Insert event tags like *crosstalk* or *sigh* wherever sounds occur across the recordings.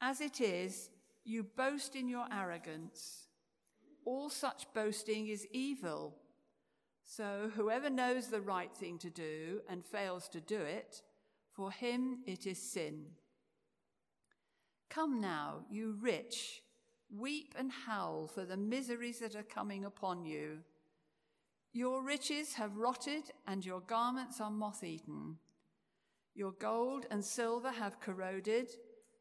As it is, you boast in your arrogance. All such boasting is evil. So whoever knows the right thing to do and fails to do it, for him it is sin. Come now, you rich, weep and howl for the miseries that are coming upon you. Your riches have rotted and your garments are moth eaten. Your gold and silver have corroded,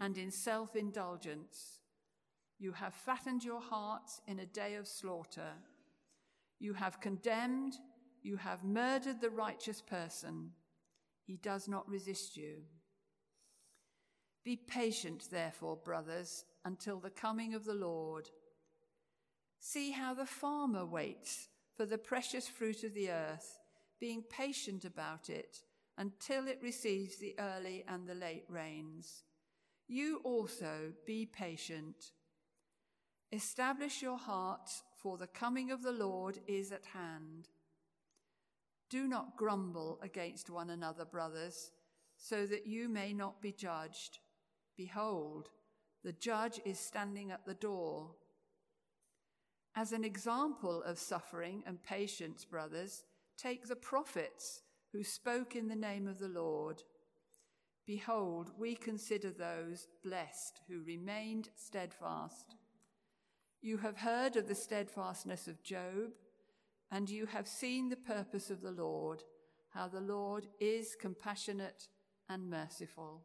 and in self indulgence. You have fattened your hearts in a day of slaughter. You have condemned, you have murdered the righteous person. He does not resist you. Be patient, therefore, brothers, until the coming of the Lord. See how the farmer waits for the precious fruit of the earth, being patient about it until it receives the early and the late rains. You also be patient. Establish your hearts, for the coming of the Lord is at hand. Do not grumble against one another, brothers, so that you may not be judged. Behold, the judge is standing at the door. As an example of suffering and patience, brothers, take the prophets who spoke in the name of the Lord. Behold, we consider those blessed who remained steadfast. You have heard of the steadfastness of Job, and you have seen the purpose of the Lord, how the Lord is compassionate and merciful.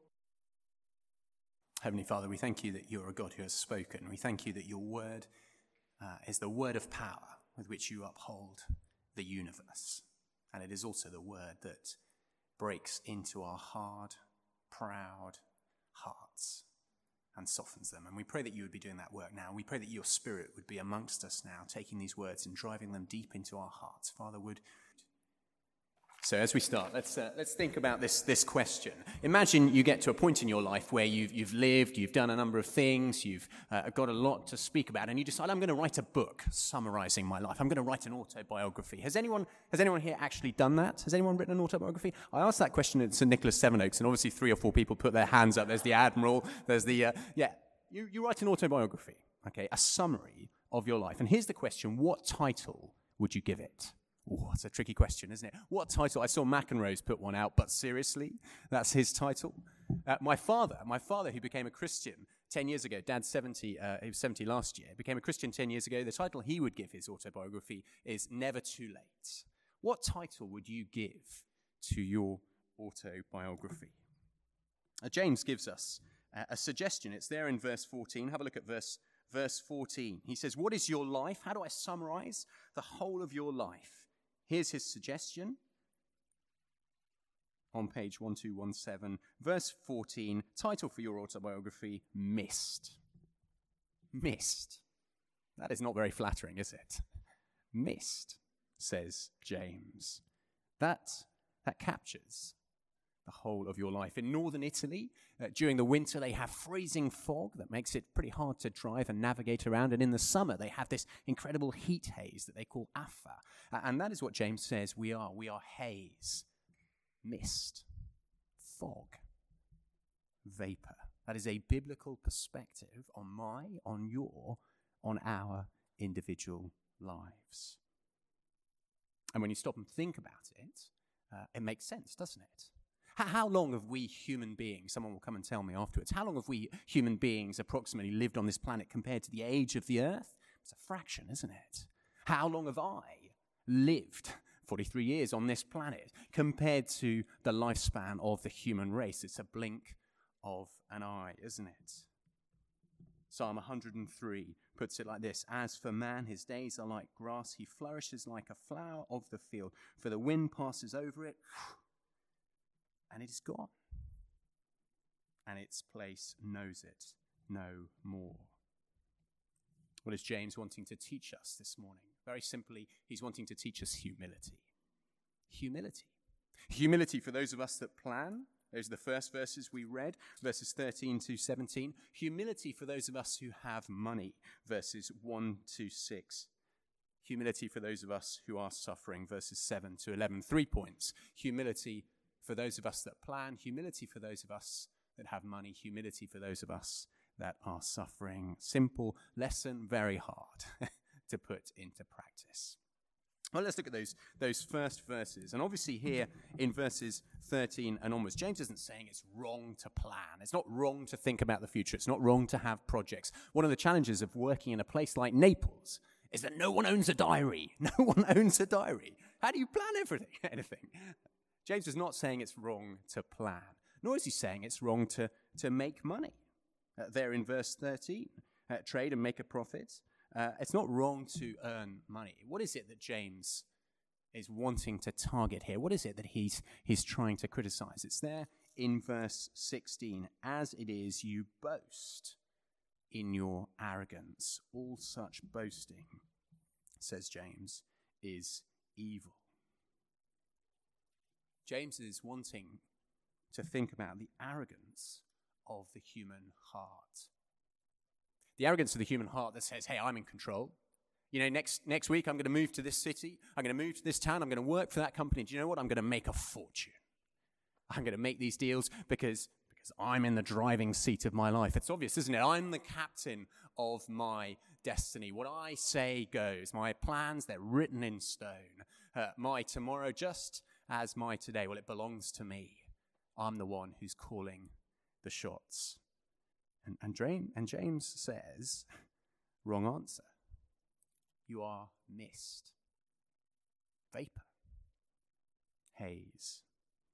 Heavenly Father, we thank you that you're a God who has spoken. We thank you that your word uh, is the word of power with which you uphold the universe. And it is also the word that breaks into our hard, proud hearts and softens them. And we pray that you would be doing that work now. We pray that your spirit would be amongst us now, taking these words and driving them deep into our hearts. Father, would so as we start, let's, uh, let's think about this, this question. Imagine you get to a point in your life where you've, you've lived, you've done a number of things, you've uh, got a lot to speak about, and you decide, I'm going to write a book summarizing my life. I'm going to write an autobiography. Has anyone, has anyone here actually done that? Has anyone written an autobiography? I asked that question at St. Nicholas Sevenoaks, and obviously three or four people put their hands up. There's the Admiral, there's the, uh, yeah. You, you write an autobiography, okay, a summary of your life. And here's the question what title would you give it? It's a tricky question, isn't it? What title? I saw McEnroe's put one out, but seriously, that's his title. Uh, my father, my father, who became a Christian 10 years ago, dad's 70, uh, he was 70 last year, became a Christian 10 years ago. The title he would give his autobiography is Never Too Late. What title would you give to your autobiography? Uh, James gives us uh, a suggestion. It's there in verse 14. Have a look at verse, verse 14. He says, What is your life? How do I summarize the whole of your life? Here's his suggestion on page 1217, verse 14, title for your autobiography Mist. Mist. That is not very flattering, is it? Mist, says James. That, that captures the whole of your life. In northern Italy, uh, during the winter, they have freezing fog that makes it pretty hard to drive and navigate around. And in the summer, they have this incredible heat haze that they call afa. Uh, and that is what James says we are. We are haze, mist, fog, vapor. That is a biblical perspective on my, on your, on our individual lives. And when you stop and think about it, uh, it makes sense, doesn't it? How, long have we human beings, someone will come and tell me afterwards, how long have we human beings approximately lived on this planet compared to the age of the earth? It's a fraction, isn't it? How long have I lived 43 years on this planet compared to the lifespan of the human race? It's a blink of an eye, isn't it? Psalm 103 puts it like this As for man, his days are like grass, he flourishes like a flower of the field, for the wind passes over it, and it is gone. And its place knows it no more. What is James wanting to teach us this morning? Very simply, he's wanting to teach us humility. Humility. Humility for those of us that plan, those are the first verses we read, verses 13 to 17. Humility for those of us who have money, verses 1 to 6. Humility for those of us who are suffering, verses 7 to 11. Three points. Humility for those of us that plan, humility for those of us that have money, humility for those of us that are suffering. Simple lesson, very hard *laughs* to put into practice. Well, let's look at those, those first verses. And obviously, here in verses 13 and onwards, James isn't saying it's wrong to plan. It's not wrong to think about the future. It's not wrong to have projects. One of the challenges of working in a place like Naples is that no one owns a diary. *laughs* No one owns a diary. How do you plan everything? *laughs* Anything. James is not saying it's wrong to plan, nor is he saying it's wrong to, to make money. Uh, there in verse 13, uh, trade and make a profit. Uh, it's not wrong to earn money. What is it that James is wanting to target here? What is it that he's, he's trying to criticize? It's there in verse 16. As it is, you boast in your arrogance. All such boasting, says James, is evil. James is wanting to think about the arrogance of the human heart. The arrogance of the human heart that says, hey, I'm in control. You know, next, next week I'm going to move to this city. I'm going to move to this town. I'm going to work for that company. Do you know what? I'm going to make a fortune. I'm going to make these deals because, because I'm in the driving seat of my life. It's obvious, isn't it? I'm the captain of my destiny. What I say goes. My plans, they're written in stone. Uh, my tomorrow, just as my today, well, it belongs to me. I'm the one who's calling the shots. And, and, James, and James says, *laughs* wrong answer. You are mist, vapor, haze.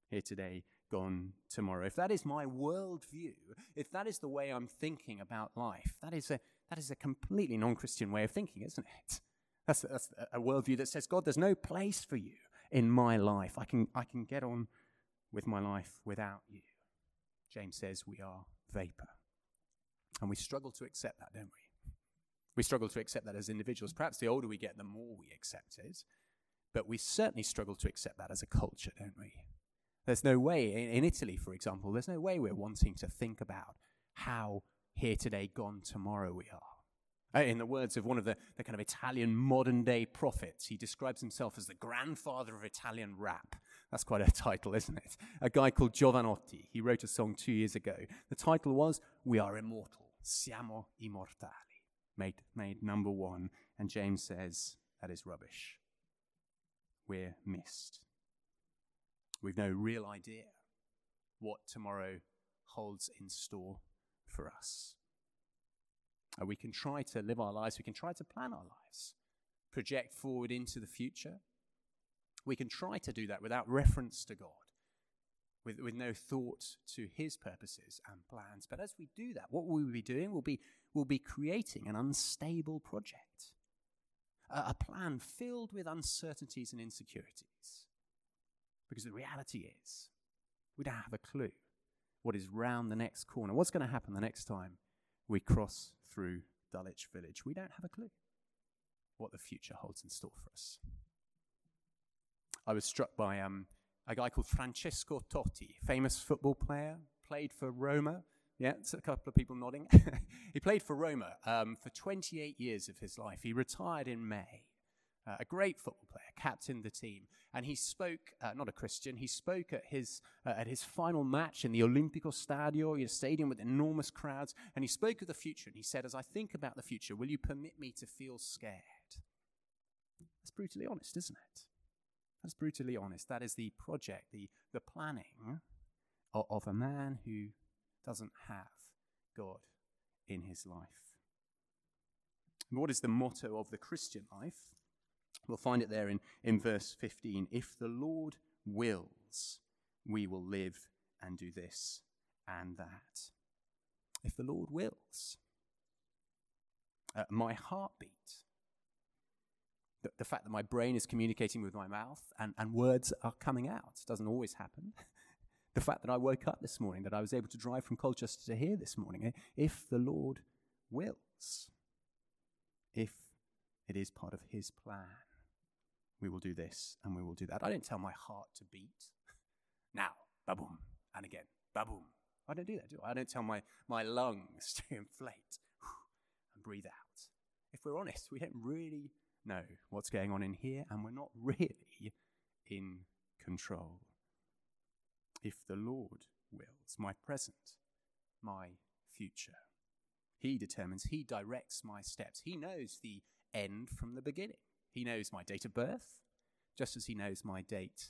Here today, gone tomorrow. If that is my worldview, if that is the way I'm thinking about life, that is a, that is a completely non Christian way of thinking, isn't it? That's, that's a worldview that says, God, there's no place for you in my life. I can, I can get on with my life without you. James says we are vapor. And we struggle to accept that, don't we? We struggle to accept that as individuals. Perhaps the older we get, the more we accept it. But we certainly struggle to accept that as a culture, don't we? There's no way, in, in Italy, for example, there's no way we're wanting to think about how here today, gone tomorrow we are. Uh, in the words of one of the, the kind of Italian modern day prophets, he describes himself as the grandfather of Italian rap. That's quite a *laughs* title, isn't it? A guy called Jovanotti. He wrote a song two years ago. The title was We Are Immortal. Siamo immortali. Made, made number one. And James says that is rubbish. We're mist. We've no real idea what tomorrow holds in store for us. Uh, we can try to live our lives, we can try to plan our lives, project forward into the future. We can try to do that without reference to God, with, with no thought to his purposes and plans. But as we do that, what will we be doing? We'll be, we'll be creating an unstable project, a, a plan filled with uncertainties and insecurities. Because the reality is, we don't have a clue what is round the next corner, what's going to happen the next time we cross through Dulwich Village. We don't have a clue what the future holds in store for us. I was struck by um, a guy called Francesco Totti, famous football player, played for Roma. Yeah, it's a couple of people nodding. *laughs* he played for Roma um, for 28 years of his life. He retired in May. Uh, a great football player, captained the team, and he spoke. Uh, not a Christian. He spoke at his uh, at his final match in the Olimpico Stadio, a stadium with enormous crowds, and he spoke of the future. And he said, "As I think about the future, will you permit me to feel scared?" That's brutally honest, isn't it? That's brutally honest. That is the project, the the planning of, of a man who doesn't have God in his life. What is the motto of the Christian life? We'll find it there in, in verse 15. If the Lord wills, we will live and do this and that. If the Lord wills. Uh, my heartbeat, the, the fact that my brain is communicating with my mouth and, and words are coming out, doesn't always happen. *laughs* the fact that I woke up this morning, that I was able to drive from Colchester to here this morning, eh, if the Lord wills, if it is part of His plan, we will do this and we will do that. I don't tell my heart to beat. *laughs* now, baboom, and again, baboom. I don't do that, do I? I don't tell my, my lungs *laughs* to inflate and breathe out. If we're honest, we don't really know what's going on in here, and we're not *laughs* really in control. If the Lord wills, my present, my future. He determines, He directs my steps. He knows the end from the beginning. He knows my date of birth, just as He knows my date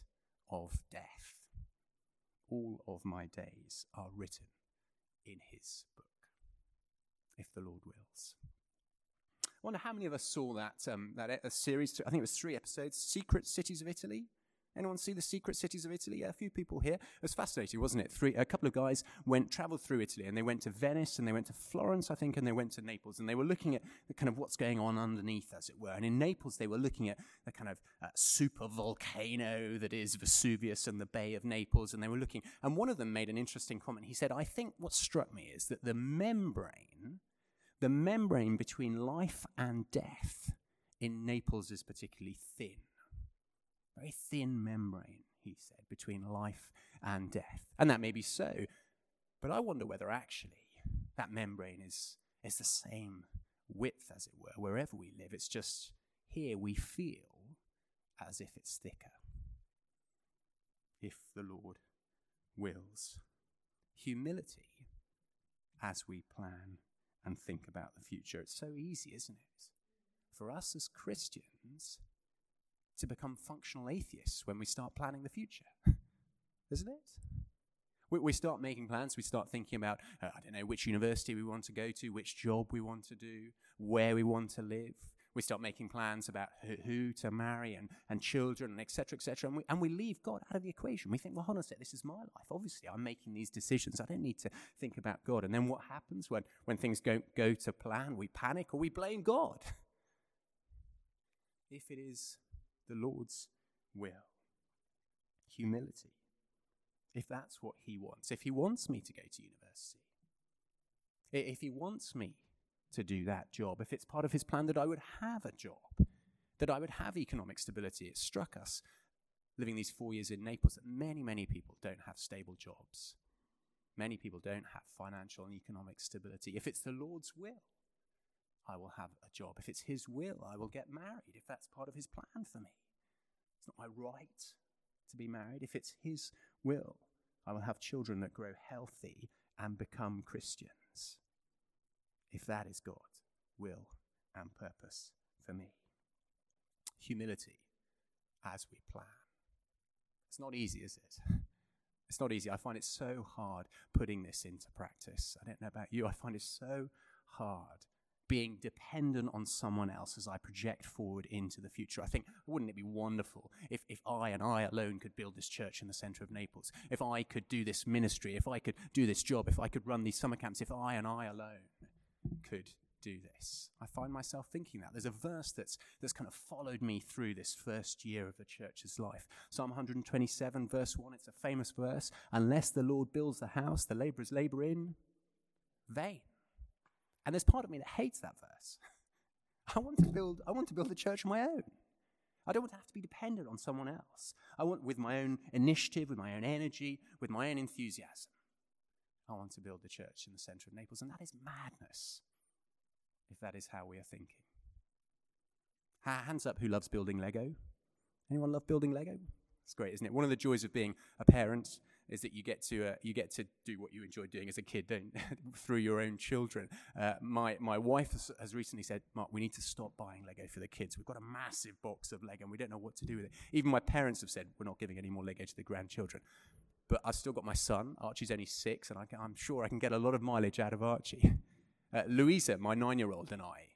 of death. All of my days are written in His book, if the Lord wills. I wonder how many of us saw that um, that series. I think it was three episodes. Secret Cities of Italy. Anyone see the secret cities of Italy? Yeah, a few people here. It was fascinating, wasn't it? Three, a couple of guys went traveled through Italy, and they went to Venice, and they went to Florence, I think, and they went to Naples, and they were looking at the kind of what's going on underneath, as it were. And in Naples, they were looking at the kind of uh, super volcano that is Vesuvius and the Bay of Naples, and they were looking. And one of them made an interesting comment. He said, "I think what struck me is that the membrane, the membrane between life and death." In Naples is particularly thin very thin membrane, he said, between life and death. And that may be so, but I wonder whether actually that membrane is, is the same width, as it were, wherever we live. It's just here we feel as if it's thicker. If the Lord wills. Humility as we plan and think about the future. It's so easy, isn't it? For us as Christians, to become functional atheists when we start planning the future, *laughs* isn't it? We, we start making plans, we start thinking about, uh, I don't know, which university we want to go to, which job we want to do, where we want to live. We start making plans about who, who to marry and, and children, and etc., etc. And we, and we leave God out of the equation. We think, well, hold on a sec, this is my life. Obviously, I'm making these decisions. I don't need to think about God. And then what happens when, when things don't go to plan? We panic or we blame God. *laughs* if it is the Lord's will. Humility. If that's what He wants, if He wants me to go to university, if He wants me to do that job, if it's part of His plan that I would have a job, that I would have economic stability, it struck us living these four years in Naples that many, many people don't have stable jobs. Many people don't have financial and economic stability. If it's the Lord's will, I will have a job. If it's His will, I will get married, if that's part of His plan for me. It's not my right to be married. If it's His will, I will have children that grow healthy and become Christians. If that is God's will and purpose for me. Humility as we plan. It's not easy, is it? *laughs* It's not easy. I find it so hard putting this into practice. I don't know about you. I find it so hard being dependent on someone else as I project forward into the future. I think, wouldn't it be wonderful if, if I and I alone could build this church in the center of Naples? If I could do this ministry, if I could do this job, if I could run these summer camps, if I and I alone could do this. I find myself thinking that. There's a verse that's, that's kind of followed me through this first year of the church's life. Psalm 127, verse 1, it's a famous verse. Unless the Lord builds the house, the laborers labor in vain. And there's part of me that hates that verse. *laughs* I want to build, I want to build a church of my own. I don't want to have to be dependent on someone else. I want, with my own initiative, with my own energy, with my own enthusiasm, I want to build the church in the center of Naples. And that is madness, if that is how we are thinking. Hands up who loves building Lego? Anyone love building Lego? It's great, isn't it? One of the joys of being a parent is that you get to uh, you get to do what you enjoyed doing as a kid, don't *laughs* through your own children. Uh, my my wife has, has, recently said, "Mark, we need to stop buying Lego for the kids. We've got a massive box of Lego, and we don't know what to do with it." Even my parents have said, "We're not giving any more Lego to the grandchildren." but I've still got my son. Archie's only six, and I, am sure I can get a lot of mileage out of Archie. *laughs* Uh, Louisa, my nine year old, and I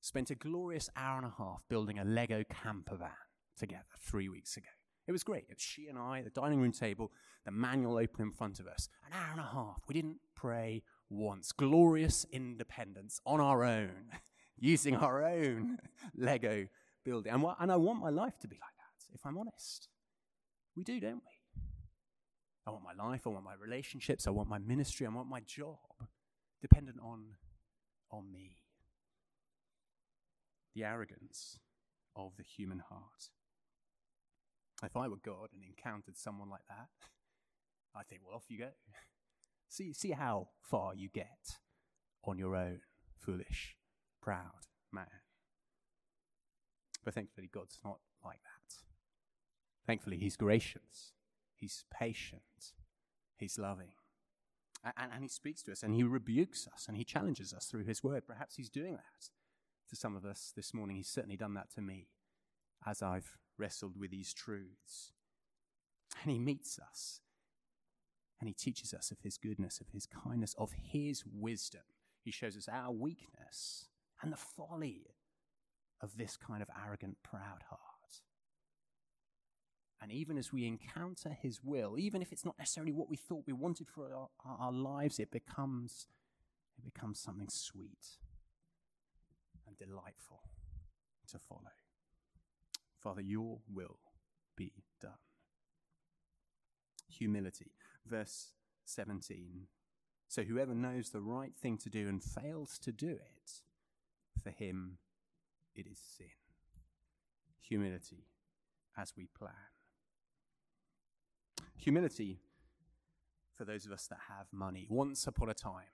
spent a glorious hour and a half building a Lego camper van together three weeks ago. It was great. It was she and I, the dining room table, the manual open in front of us. An hour and a half. We didn't pray once. Glorious independence on our own, *laughs* using our own *laughs* Lego building. And, and I want my life to be like that, if I'm honest. We do, don't we? I want my life, I want my relationships, I want my ministry, I want my job dependent on, on me. The arrogance of the human heart. If I were God and encountered someone like that, *laughs* I'd think, well, off you go. *laughs* See, see how far you get on your own, foolish, proud man. But thankfully, God's not like that. Thankfully, He's gracious, He's patient, He's loving. And, and, He speaks to us and He rebukes us and He challenges us through His word. Perhaps He's doing that to some of us this morning. He's certainly done that to me as I've wrestled with these truths. And He meets us and He teaches us of His goodness, of His kindness, of His wisdom. He shows us our weakness and the folly of this kind of arrogant, proud heart. And even as we encounter His will, even if it's not necessarily what we thought we wanted for our, our lives, it becomes, it becomes something sweet and delightful to follow. Father, your will be done. Humility. Verse 17. So whoever knows the right thing to do and fails to do it, for him it is sin. Humility as we plan. Humility for those of us that have money. Once upon a time,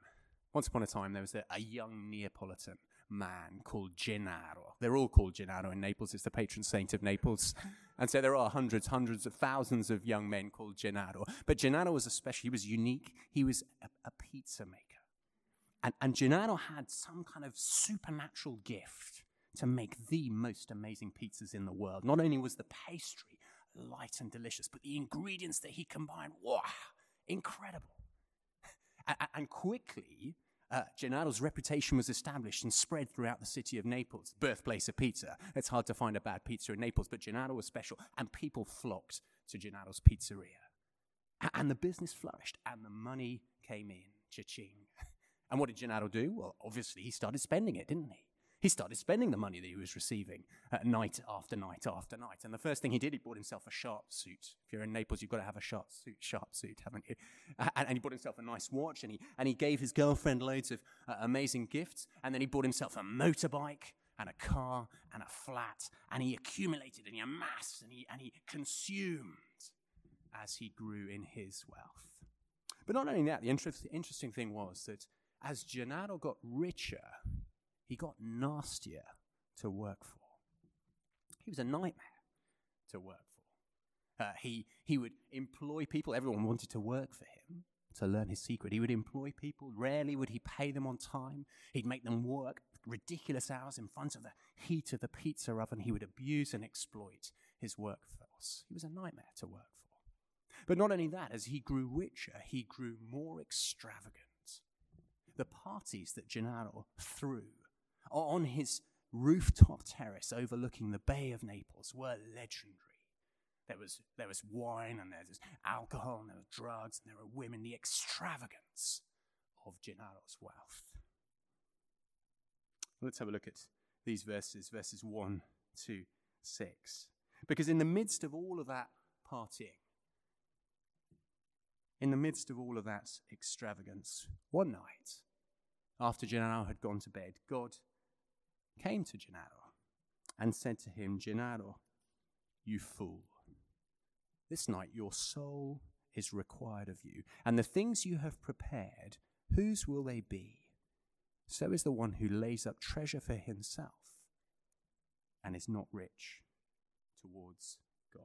once upon a time, there was a, a young Neapolitan man called Gennaro. They're all called Gennaro in Naples. It's the patron saint of Naples. *laughs* And so there are hundreds, hundreds of thousands of young men called Gennaro. But Gennaro was especially, he was unique. He was a, a pizza maker. And, and Gennaro had some kind of supernatural gift to make the most amazing pizzas in the world. Not only was the pastry light and delicious, but the ingredients that he combined, wow, incredible. *laughs* And, and quickly, uh, Gennaro's reputation was established and spread throughout the city of Naples, birthplace of pizza. It's hard to find a bad pizza in Naples, but Gennaro was special, and people flocked to Gennaro's pizzeria. And the business flourished, and the money came in, cha-ching. *laughs* And what did Gennaro do? Well, obviously, he started spending it, didn't he? He started spending the money that he was receiving uh, night after night after night. And the first thing he did, he bought himself a sharp suit. If you're in Naples, you've got to have a sharp suit, sharp suit, haven't you? And, and, he bought himself a nice watch, and he, and he gave his girlfriend loads of uh, amazing gifts. And then he bought himself a motorbike and a car and a flat, and he accumulated and he amassed and he, and he consumed as he grew in his wealth. But not only that, the interesting thing was that as Gennaro got richer, he got nastier to work for. He was a nightmare to work for. Uh, he, he would employ people, everyone wanted to work for him to learn his secret. He would employ people, rarely would he pay them on time. He'd make them work ridiculous hours in front of the heat of the pizza oven. He would abuse and exploit his workforce. He was a nightmare to work for. But not only that, as he grew richer, he grew more extravagant. The parties that Gennaro threw on his rooftop terrace overlooking the Bay of Naples were legendary. There was, there was wine and there was alcohol and there were drugs and there were women, the extravagance of Gennaro's wealth. Let's have a look at these verses, verses 1 to 6. Because in the midst of all of that partying, in the midst of all of that extravagance, one night, after Gennaro had gone to bed, God came to Gennaro and said to him, Gennaro, you fool, this night your soul is required of you, and the things you have prepared, whose will they be? So is the one who lays up treasure for himself and is not rich towards God.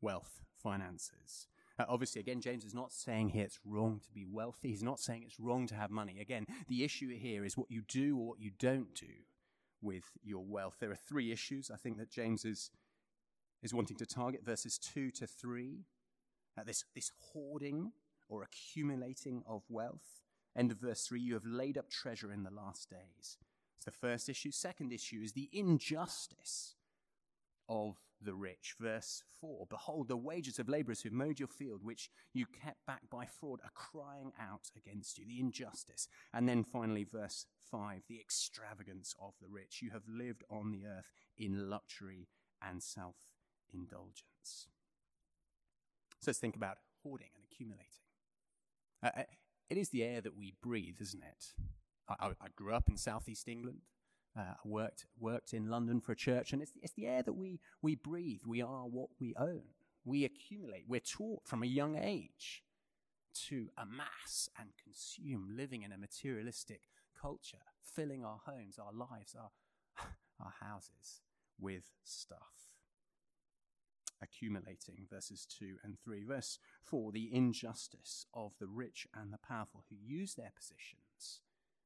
Wealth, finances, uh, obviously, again, James is not saying here it's wrong to be wealthy. He's not saying it's wrong to have money. Again, the issue here is what you do or what you don't do with your wealth. There are three issues I think that James is, is wanting to target verses 2 to 3. Uh, this, this hoarding or accumulating of wealth. End of verse 3 you have laid up treasure in the last days. It's the first issue. Second issue is the injustice of the rich. Verse 4 Behold, the wages of laborers who mowed your field, which you kept back by fraud, are crying out against you. The injustice. And then finally, verse 5 The extravagance of the rich. You have lived on the earth in luxury and self indulgence. So let's think about hoarding and accumulating. Uh, uh, it is the air that we breathe, isn't it? I, I grew up in southeast England. Uh, worked worked in London for a church, and it's, it's the air that we we breathe. We are what we own. We accumulate. We're taught from a young age to amass and consume, living in a materialistic culture, filling our homes, our lives, our *laughs* our houses with stuff. Accumulating, verses 2 and 3. Verse 4 the injustice of the rich and the powerful who use their positions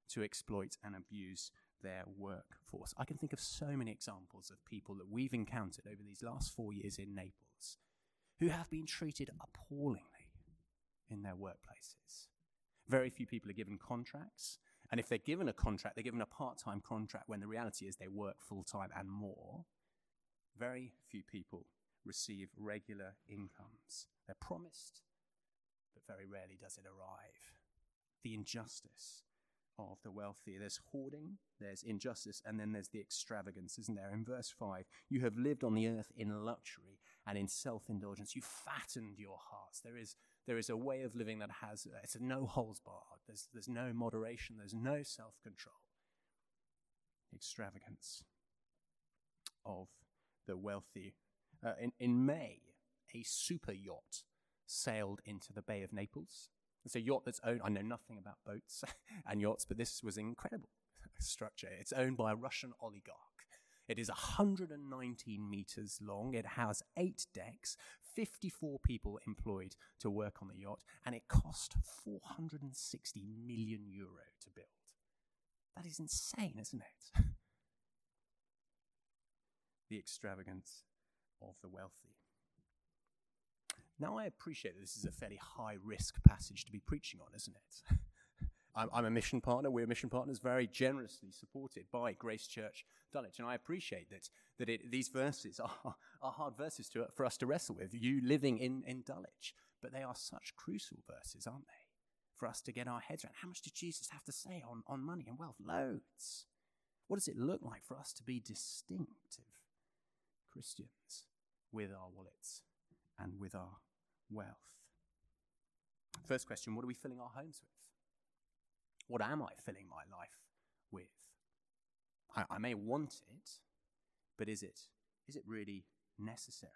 to exploit and abuse their workforce. I can think of so many examples of people that we've encountered over these last four years in Naples who have been treated appallingly in their workplaces. Very few people are given contracts, and if they're given a contract, they're given a part time contract when the reality is they work full time and more. Very few people receive regular incomes. They're promised, but very rarely does it arrive. The injustice of the wealthy. There's hoarding, there's injustice, and then there's the extravagance, isn't there? In verse 5, you have lived on the earth in luxury and in self indulgence. You fattened your hearts. There is, there is a way of living that has, it's a no holes barred. There's, there's no moderation, there's no self control. Extravagance of the wealthy. Uh, in, in May, a super yacht sailed into the Bay of Naples. It's a yacht that's owned, I know nothing about boats *laughs* and yachts, but this was an incredible *laughs* structure. It's owned by a Russian oligarch. It is 119 meters long. It has eight decks, 54 people employed to work on the yacht, and it cost 460 million euro to build. That is insane, isn't it? *laughs* the extravagance of the wealthy. Now, I appreciate that this is a fairly high risk passage to be preaching on, isn't it? *laughs* I'm, I'm, a mission partner. We're mission partners, very generously supported by Grace Church Dulwich. And I appreciate that, that it, these verses are, are hard verses to, for us to wrestle with, you living in, in Dulwich. But they are such crucial verses, aren't they? For us to get our heads around. How much did Jesus have to say on, on money and wealth? Loads. What does it look like for us to be distinctive Christians with our wallets and with our wealth? First question What are we filling our homes with? What am I filling my life with? I, I may want it, but is it, is it really necessary?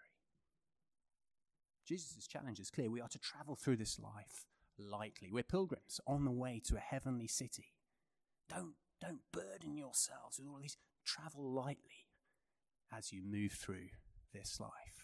Jesus' challenge is clear. We are to travel through this life lightly. We're pilgrims on the way to a heavenly city. Don't, don't burden yourselves with all these. Travel lightly as you move through this life.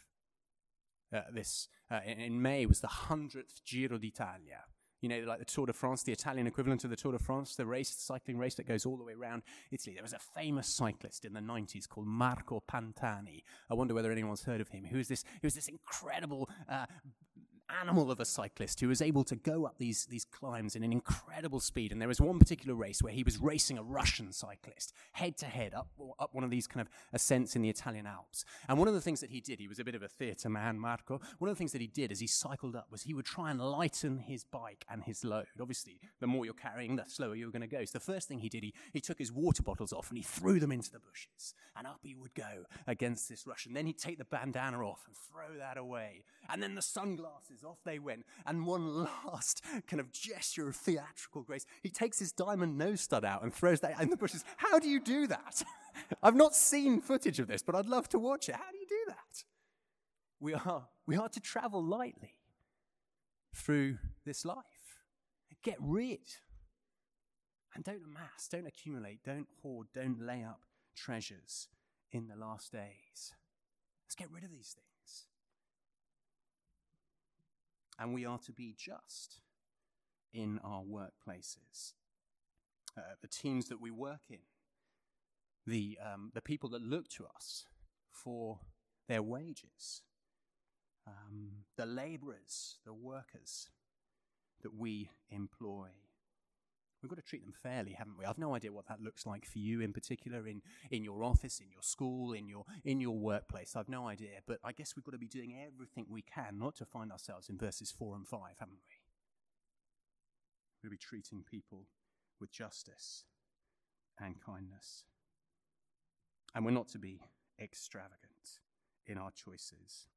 Uh, this uh, in, May was the hundredth Giro d'Italia. You know, like the Tour de France, the Italian equivalent of the Tour de France, the race, the cycling race that goes all the way around Italy. There was a famous cyclist in the 90s called Marco Pantani. I wonder whether anyone's heard of him. Who is this? He was this incredible uh, animal of a cyclist who was able to go up these, these climbs in an incredible speed. And there was one particular race where he was racing a Russian cyclist head to head up, up one of these kind of ascents in the Italian Alps. And one of the things that he did, he was a bit of a theatre man, Marco. One of the things that he did as he cycled up was he would try and lighten his bike and his load. Obviously, the more you're carrying, the slower you're going to go. So the first thing he did, he, he took his water bottles off and he threw them into the bushes. And up he would go against this Russian. Then he'd take the bandana off and throw that away. And then the sunglasses off they went. And one *laughs* last kind of gesture of theatrical grace. He takes his diamond nose stud out and throws that in the bushes. How do you do that? *laughs* I've not seen footage of this, but I'd love to watch it. How do you do that? We are, we are to travel lightly through this life. Get rid. And don't amass, don't accumulate, don't hoard, don't lay up treasures in the last days. Let's get rid of these things and we are to be just in our workplaces. Uh, the teams that we work in, the, um, the people that look to us for their wages. um, the laborers, the workers that we employ. We've got to treat them fairly, haven't we? I've no idea what that looks like for you in particular, in, in your office, in your school, in your, in your workplace. I've no idea, but I guess we've got to be doing everything we can not to find ourselves in verses 4 and 5, haven't we? We'll be treating people with justice and kindness. And we're not to be extravagant in our choices.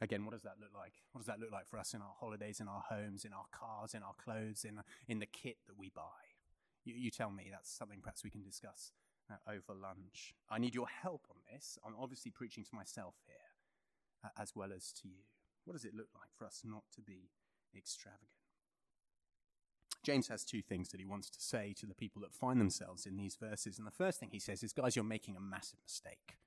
Again, what does that look like? What does that look like for us in our holidays, in our homes, in our cars, in our clothes, in, in the kit that we buy? You, you tell me. That's something perhaps we can discuss uh, over lunch. I need your help on this. I'm obviously preaching to myself here uh, as well as to you. What does it look like for us not to be extravagant? James has two things that he wants to say to the people that find themselves in these verses. And the first thing he says is, guys, you're making a massive mistake.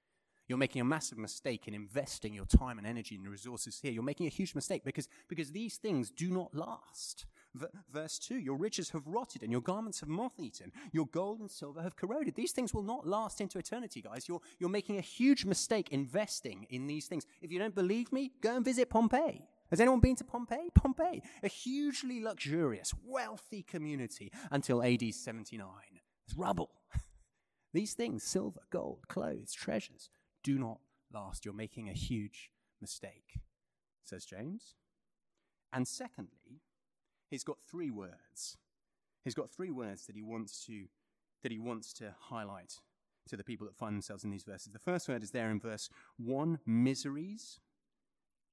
You're making a massive mistake in investing your time and energy and resources here. You're making a huge mistake because, because these things do not last. V- verse 2 Your riches have rotted and your garments have moth eaten. Your gold and silver have corroded. These things will not last into eternity, guys. You're, you're making a huge mistake investing in these things. If you don't believe me, go and visit Pompeii. Has anyone been to Pompeii? Pompeii, a hugely luxurious, wealthy community until AD 79. It's rubble. *laughs* These things, silver, gold, clothes, treasures, do not last. You're making a huge mistake, says James. And secondly, he's got three words. He's got three words that he wants to that he wants to highlight to the people that find themselves in these verses. The first word is there in verse 1, miseries.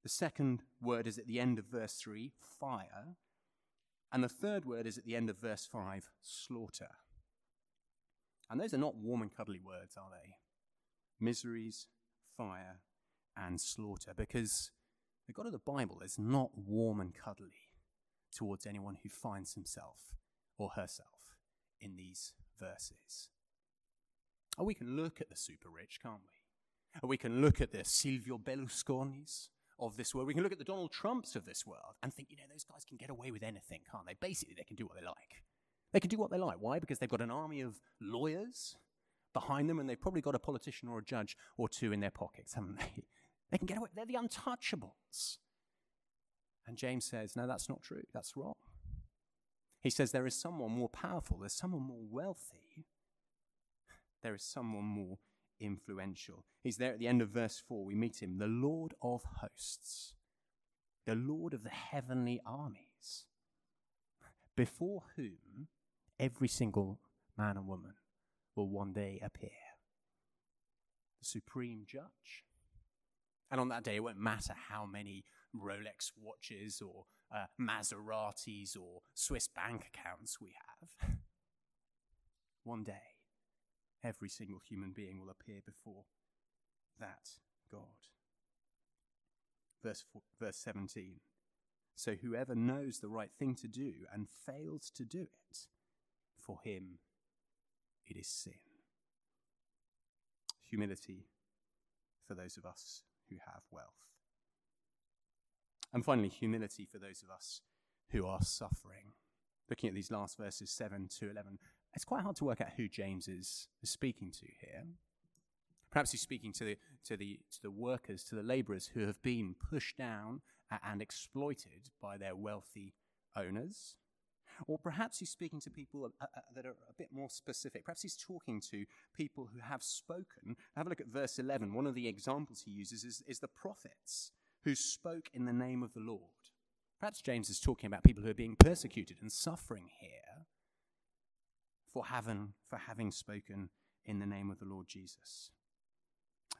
The second word is at the end of verse 3, fire. And the third word is at the end of verse 5, slaughter. And those are not warm and cuddly words, are they? Miseries, fire, and slaughter. Because the God of the Bible is not warm and cuddly towards anyone who finds himself or herself in these verses. Or we can look at the super rich, can't we? Or we can look at the Silvio Berlusconis of this world. We can look at the Donald Trumps of this world and think, you know, those guys can get away with anything, can't they? Basically, they can do what they like. They can do what they like. Why? Because they've got an army of lawyers behind them, and they've probably got a politician or a judge or two in their pockets, haven't they? *laughs* They can get away. They're the untouchables. And James says, no, that's not true. That's wrong. He says there is someone more powerful, there's someone more wealthy, there is someone more influential. He's there at the end of verse 4. We meet him, the Lord of hosts, the Lord of the heavenly armies, before whom every single man and woman will one day appear. The supreme judge. And on that day, it won't matter how many Rolex watches or uh, Maseratis or Swiss bank accounts we have. *laughs* One day, every single human being will appear before that God. Verse, four, verse 17. So whoever knows the right thing to do and fails to do it, for him it is sin. Humility for those of us who have wealth. And finally, humility for those of us who are suffering. Looking at these last verses 7 to 11, it's quite hard to work out who James is, speaking to here. Perhaps he's speaking to the, to, the, to the workers, to the labourers who have been pushed down and exploited by their wealthy owners. Or perhaps he's speaking to people uh, uh, that are a bit more specific. Perhaps he's talking to people who have spoken. Have a look at verse 11. One of the examples he uses is, is the prophets who spoke in the name of the Lord. Perhaps James is talking about people who are being persecuted and suffering here for having, for having spoken in the name of the Lord Jesus.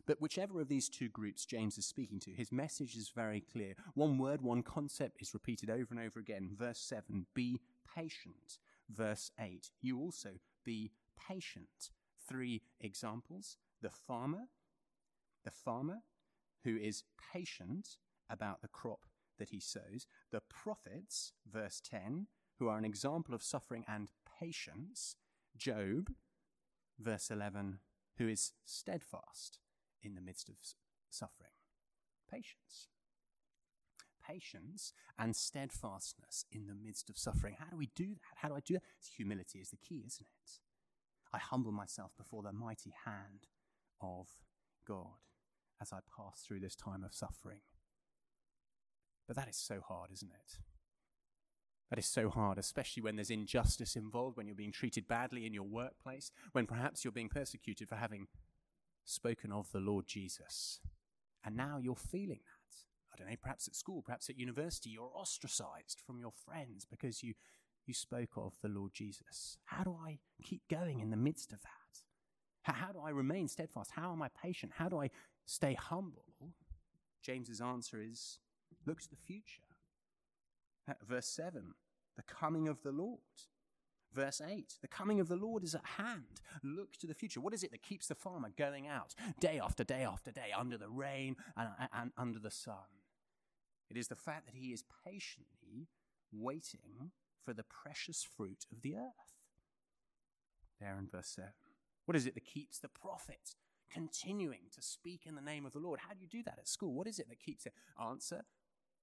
But whichever of these two groups James is speaking to, his message is very clear. One word, one concept is repeated over and over again. Verse 7 Be patient. Verse 8, you also be patient. Three examples the farmer, the farmer who is patient about the crop that he sows, the prophets, verse 10, who are an example of suffering and patience, Job, verse 11, who is steadfast in the midst of suffering. Patience patience and steadfastness in the midst of suffering. How do we do that? How do I do that? It's humility is the key, isn't it? I humble myself before the mighty hand of God as I pass through this time of suffering. But that is so hard, isn't it? That is so hard, especially when there's injustice involved, when you're being treated badly in your workplace, when perhaps you're being persecuted for having spoken of the Lord Jesus. And now you're feeling that. Don't eh, perhaps at school, perhaps at university, you're ostracized from your friends because you, you spoke of the Lord Jesus. How do I keep going in the midst of that? How, how do I remain steadfast? How am I patient? How do I stay humble? James's answer is look to the future. Uh, verse 7, the coming of the Lord. Verse 8, the coming of the Lord is at hand. Look to the future. What is it that keeps the farmer going out day after day after day under the rain and, and under the sun? It is the fact that he is patiently waiting for the precious fruit of the earth. There in verse 7. What is it that keeps the prophet continuing to speak in the name of the Lord? How do you do that at school? What is it that keeps it? Answer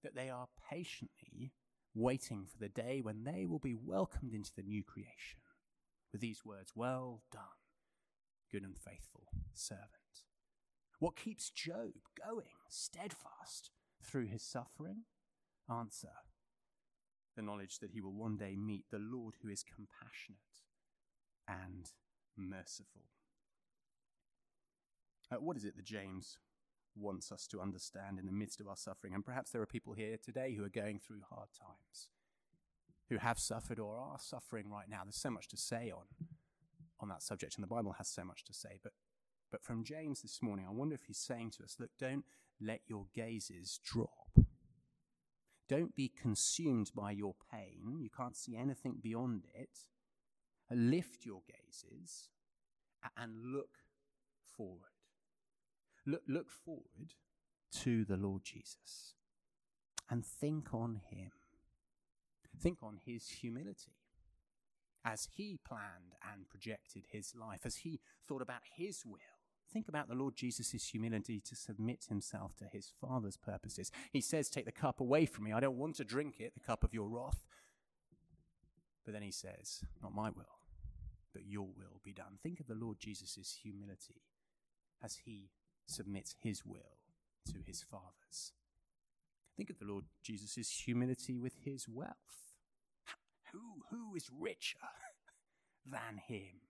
that they are patiently waiting for the day when they will be welcomed into the new creation with these words Well done, good and faithful servant. What keeps Job going steadfast through his suffering? Answer the knowledge that he will one day meet the Lord who is compassionate and merciful. Uh, what is it that James wants us to understand in the midst of our suffering? And perhaps there are people here today who are going through hard times, who have suffered or are suffering right now. There's so much to say on, on that subject, and the Bible has so much to say. But, but from James this morning, I wonder if he's saying to us, look, don't let your gazes drop. Don't be consumed by your pain. You can't see anything beyond it. Lift your gazes and look forward. Look, look forward to the Lord Jesus and think on him. Think on his humility as he planned and projected his life, as he thought about his will. Think about the Lord Jesus' humility to submit himself to his Father's purposes. He says, Take the cup away from me. I don't want to drink it, the cup of your wrath. But then he says, Not my will, but your will be done. Think of the Lord Jesus' humility as he submits his will to his Father's. Think of the Lord Jesus' humility with his wealth. Who, who is richer *laughs* than him?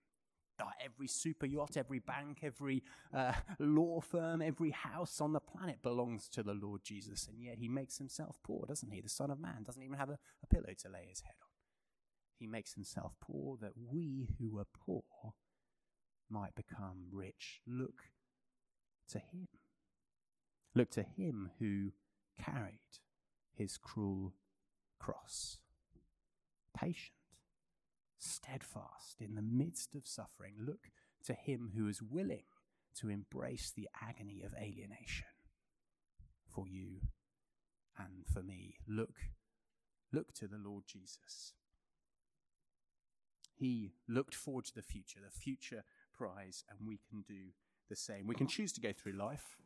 Every super yacht, every bank, every uh, law firm, every house on the planet belongs to the Lord Jesus. And yet he makes himself poor, doesn't he? The Son of Man doesn't even have a, a pillow to lay his head on. He makes himself poor that we who are poor might become rich. Look to him. Look to him who carried his cruel cross. Patient steadfast in the midst of suffering, look to him who is willing to embrace the agony of alienation for you and for me. Look, look to the Lord Jesus. He looked forward to the future, the future prize, and we can do the same. We can choose to go through life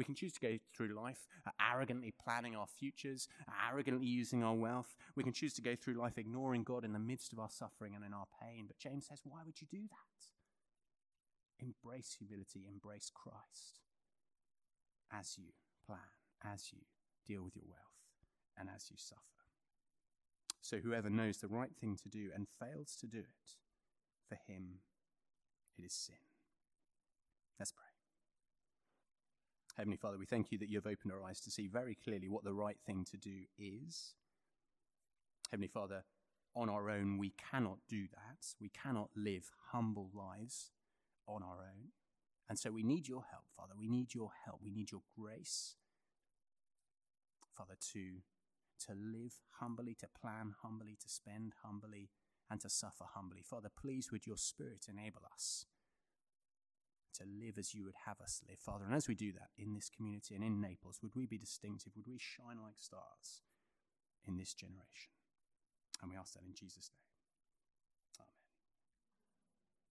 we can choose to go through life uh, arrogantly planning our futures, arrogantly using our wealth. We can choose to go through life ignoring God in the midst of our suffering and in our pain. But James says, why would you do that? Embrace humility, embrace Christ as you plan, as you deal with your wealth, and as you suffer. So, whoever knows the right thing to do and fails to do it, for him it is sin. Let's pray. Heavenly Father, we thank you that you have opened our eyes to see very clearly what the right thing to do is. Heavenly Father, on our own, we cannot do that. We cannot live humble lives on our own. And so we need your help, Father. We need your help. We need your grace, Father, to, to live humbly, to plan humbly, to spend humbly, and to suffer humbly. Father, please would your Spirit enable us to live as you would have us live, Father. And as we do that in this community and in Naples, would we be distinctive? Would we shine like stars in this generation? And we ask that in Jesus' name.